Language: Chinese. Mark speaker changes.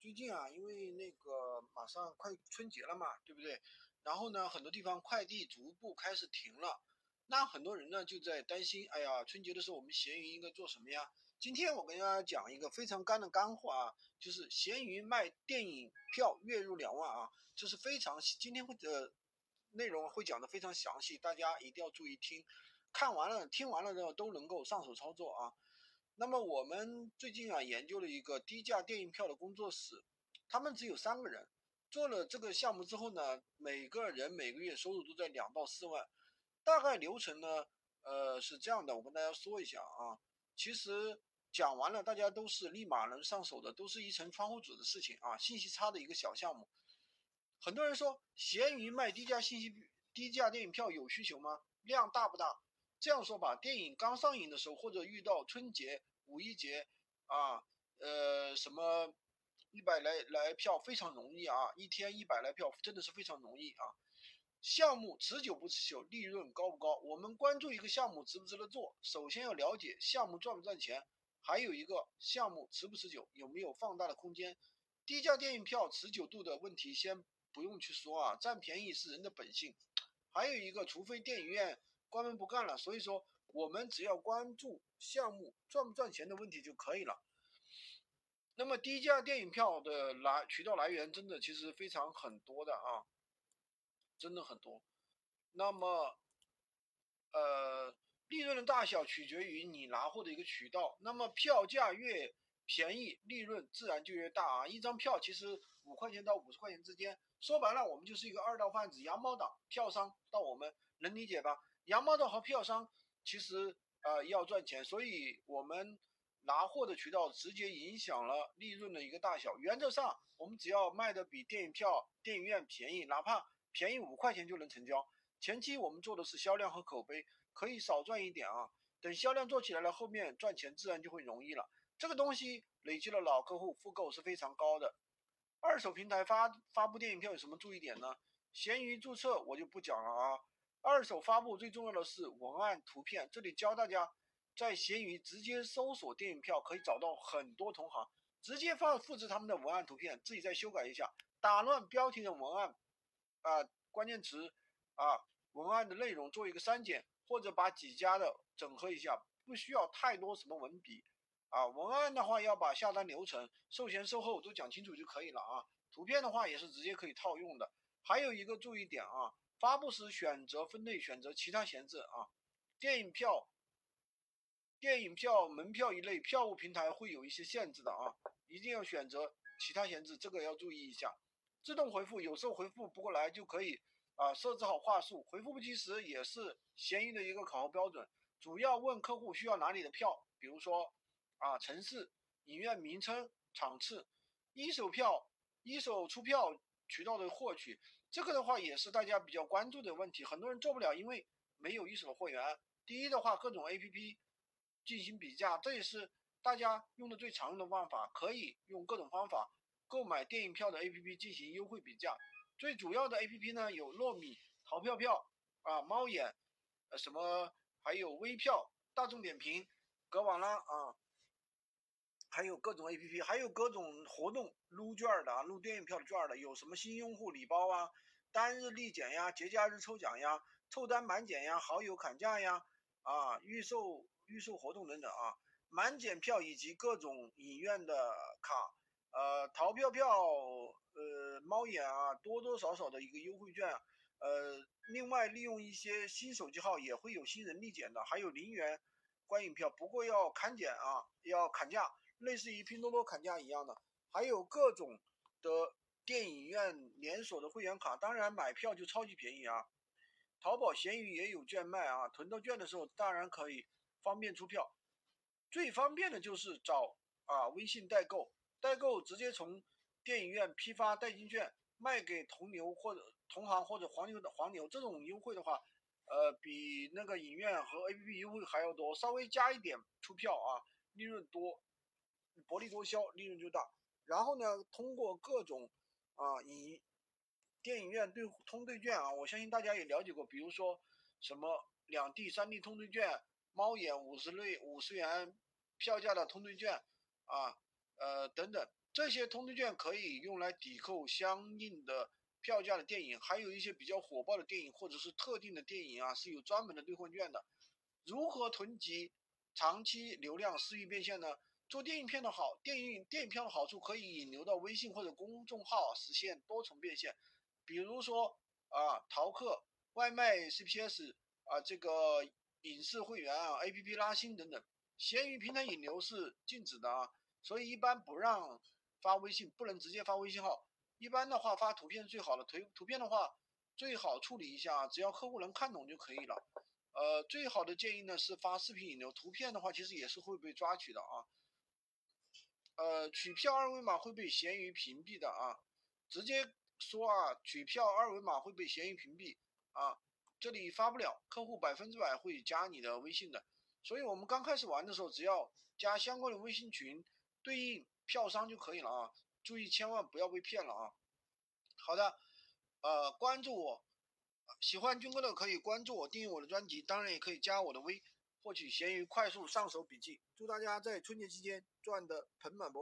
Speaker 1: 最近啊，因为那个马上快春节了嘛，对不对？然后呢，很多地方快递逐步开始停了，那很多人呢就在担心，哎呀，春节的时候我们闲鱼应该做什么呀？今天我跟大家讲一个非常干的干货啊，就是闲鱼卖电影票月入两万啊，这是非常今天会的内容会讲的非常详细，大家一定要注意听，看完了听完了之后都能够上手操作啊。那么我们最近啊研究了一个低价电影票的工作室，他们只有三个人，做了这个项目之后呢，每个人每个月收入都在两到四万。大概流程呢，呃是这样的，我跟大家说一下啊。其实讲完了，大家都是立马能上手的，都是一层窗户纸的事情啊，信息差的一个小项目。很多人说，闲鱼卖低价信息低价电影票有需求吗？量大不大？这样说吧，电影刚上映的时候，或者遇到春节。五一节啊，呃，什么一百来来票非常容易啊，一天一百来票真的是非常容易啊。项目持久不持久，利润高不高？我们关注一个项目值不值得做，首先要了解项目赚不赚钱，还有一个项目持不持久，有没有放大的空间。低价电影票持久度的问题先不用去说啊，占便宜是人的本性。还有一个，除非电影院关门不干了，所以说。我们只要关注项目赚不赚钱的问题就可以了。那么低价电影票的来渠道来源真的其实非常很多的啊，真的很多。那么，呃，利润的大小取决于你拿货的一个渠道。那么票价越便宜，利润自然就越大啊。一张票其实五块钱到五十块钱之间，说白了我们就是一个二道贩子、羊毛党、票商到我们能理解吧？羊毛党和票商。其实呃要赚钱，所以我们拿货的渠道直接影响了利润的一个大小。原则上，我们只要卖的比电影票电影院便宜，哪怕便宜五块钱就能成交。前期我们做的是销量和口碑，可以少赚一点啊。等销量做起来了，后面赚钱自然就会容易了。这个东西累积了老客户复购是非常高的。二手平台发发布电影票有什么注意点呢？闲鱼注册我就不讲了啊。二手发布最重要的是文案图片，这里教大家在闲鱼直接搜索电影票，可以找到很多同行，直接放复制他们的文案图片，自己再修改一下，打乱标题的文案啊，关键词啊，文案的内容做一个删减，或者把几家的整合一下，不需要太多什么文笔啊，文案的话要把下单流程、售前售后都讲清楚就可以了啊，图片的话也是直接可以套用的，还有一个注意点啊。发布时选择分类，选择其他闲置啊。电影票、电影票、门票一类票务平台会有一些限制的啊，一定要选择其他闲置，这个要注意一下。自动回复有时候回复不过来就可以啊，设置好话术，回复不及时也是闲鱼的一个考核标准。主要问客户需要哪里的票，比如说啊城市、影院名称、场次、一手票、一手出票渠道的获取。这个的话也是大家比较关注的问题，很多人做不了，因为没有一手货源。第一的话，各种 APP 进行比价，这也是大家用的最常用的办法，可以用各种方法购买电影票的 APP 进行优惠比价。最主要的 APP 呢有糯米、淘票票啊、猫眼，呃什么还有微票、大众点评、格网拉啊。还有各种 A P P，还有各种活动撸券的啊，撸电影票的券的，有什么新用户礼包啊，单日立减呀，节假日抽奖呀，凑单满减呀，好友砍价呀，啊，预售预售活动等等啊，满减票以及各种影院的卡，呃，淘票票，呃，猫眼啊，多多少少的一个优惠券，呃，另外利用一些新手机号也会有新人立减的，还有零元观影票，不过要砍减啊，要砍价。类似于拼多多砍价一样的，还有各种的电影院连锁的会员卡，当然买票就超级便宜啊。淘宝、闲鱼也有券卖啊，囤到券的时候当然可以方便出票。最方便的就是找啊微信代购，代购直接从电影院批发代金券卖给同牛或者同行或者黄牛的黄牛，这种优惠的话，呃比那个影院和 APP 优惠还要多，稍微加一点出票啊，利润多。薄利多销，利润就大。然后呢，通过各种啊，以电影院对通兑券啊，我相信大家也了解过，比如说什么两地、三地通兑券、猫眼五十类五十元票价的通兑券啊，呃等等，这些通兑券可以用来抵扣相应的票价的电影，还有一些比较火爆的电影或者是特定的电影啊，是有专门的兑换券的。如何囤积长期流量、私域变现呢？做电影片的好，电影电影票的好处可以引流到微信或者公众号，实现多重变现。比如说啊，淘客、外卖 CPS 啊，这个影视会员啊，APP 拉新等等。闲鱼平台引流是禁止的啊，所以一般不让发微信，不能直接发微信号。一般的话发图片最好的，图图片的话最好处理一下，只要客户能看懂就可以了。呃，最好的建议呢是发视频引流，图片的话其实也是会被抓取的啊。呃，取票二维码会被闲鱼屏蔽的啊，直接说啊，取票二维码会被闲鱼屏蔽啊，这里发不了，客户百分之百会加你的微信的。所以我们刚开始玩的时候，只要加相关的微信群，对应票商就可以了啊，注意千万不要被骗了啊。好的，呃，关注我。喜欢军哥的可以关注我，订阅我的专辑，当然也可以加我的微，获取闲鱼快速上手笔记。祝大家在春节期间赚得盆满钵。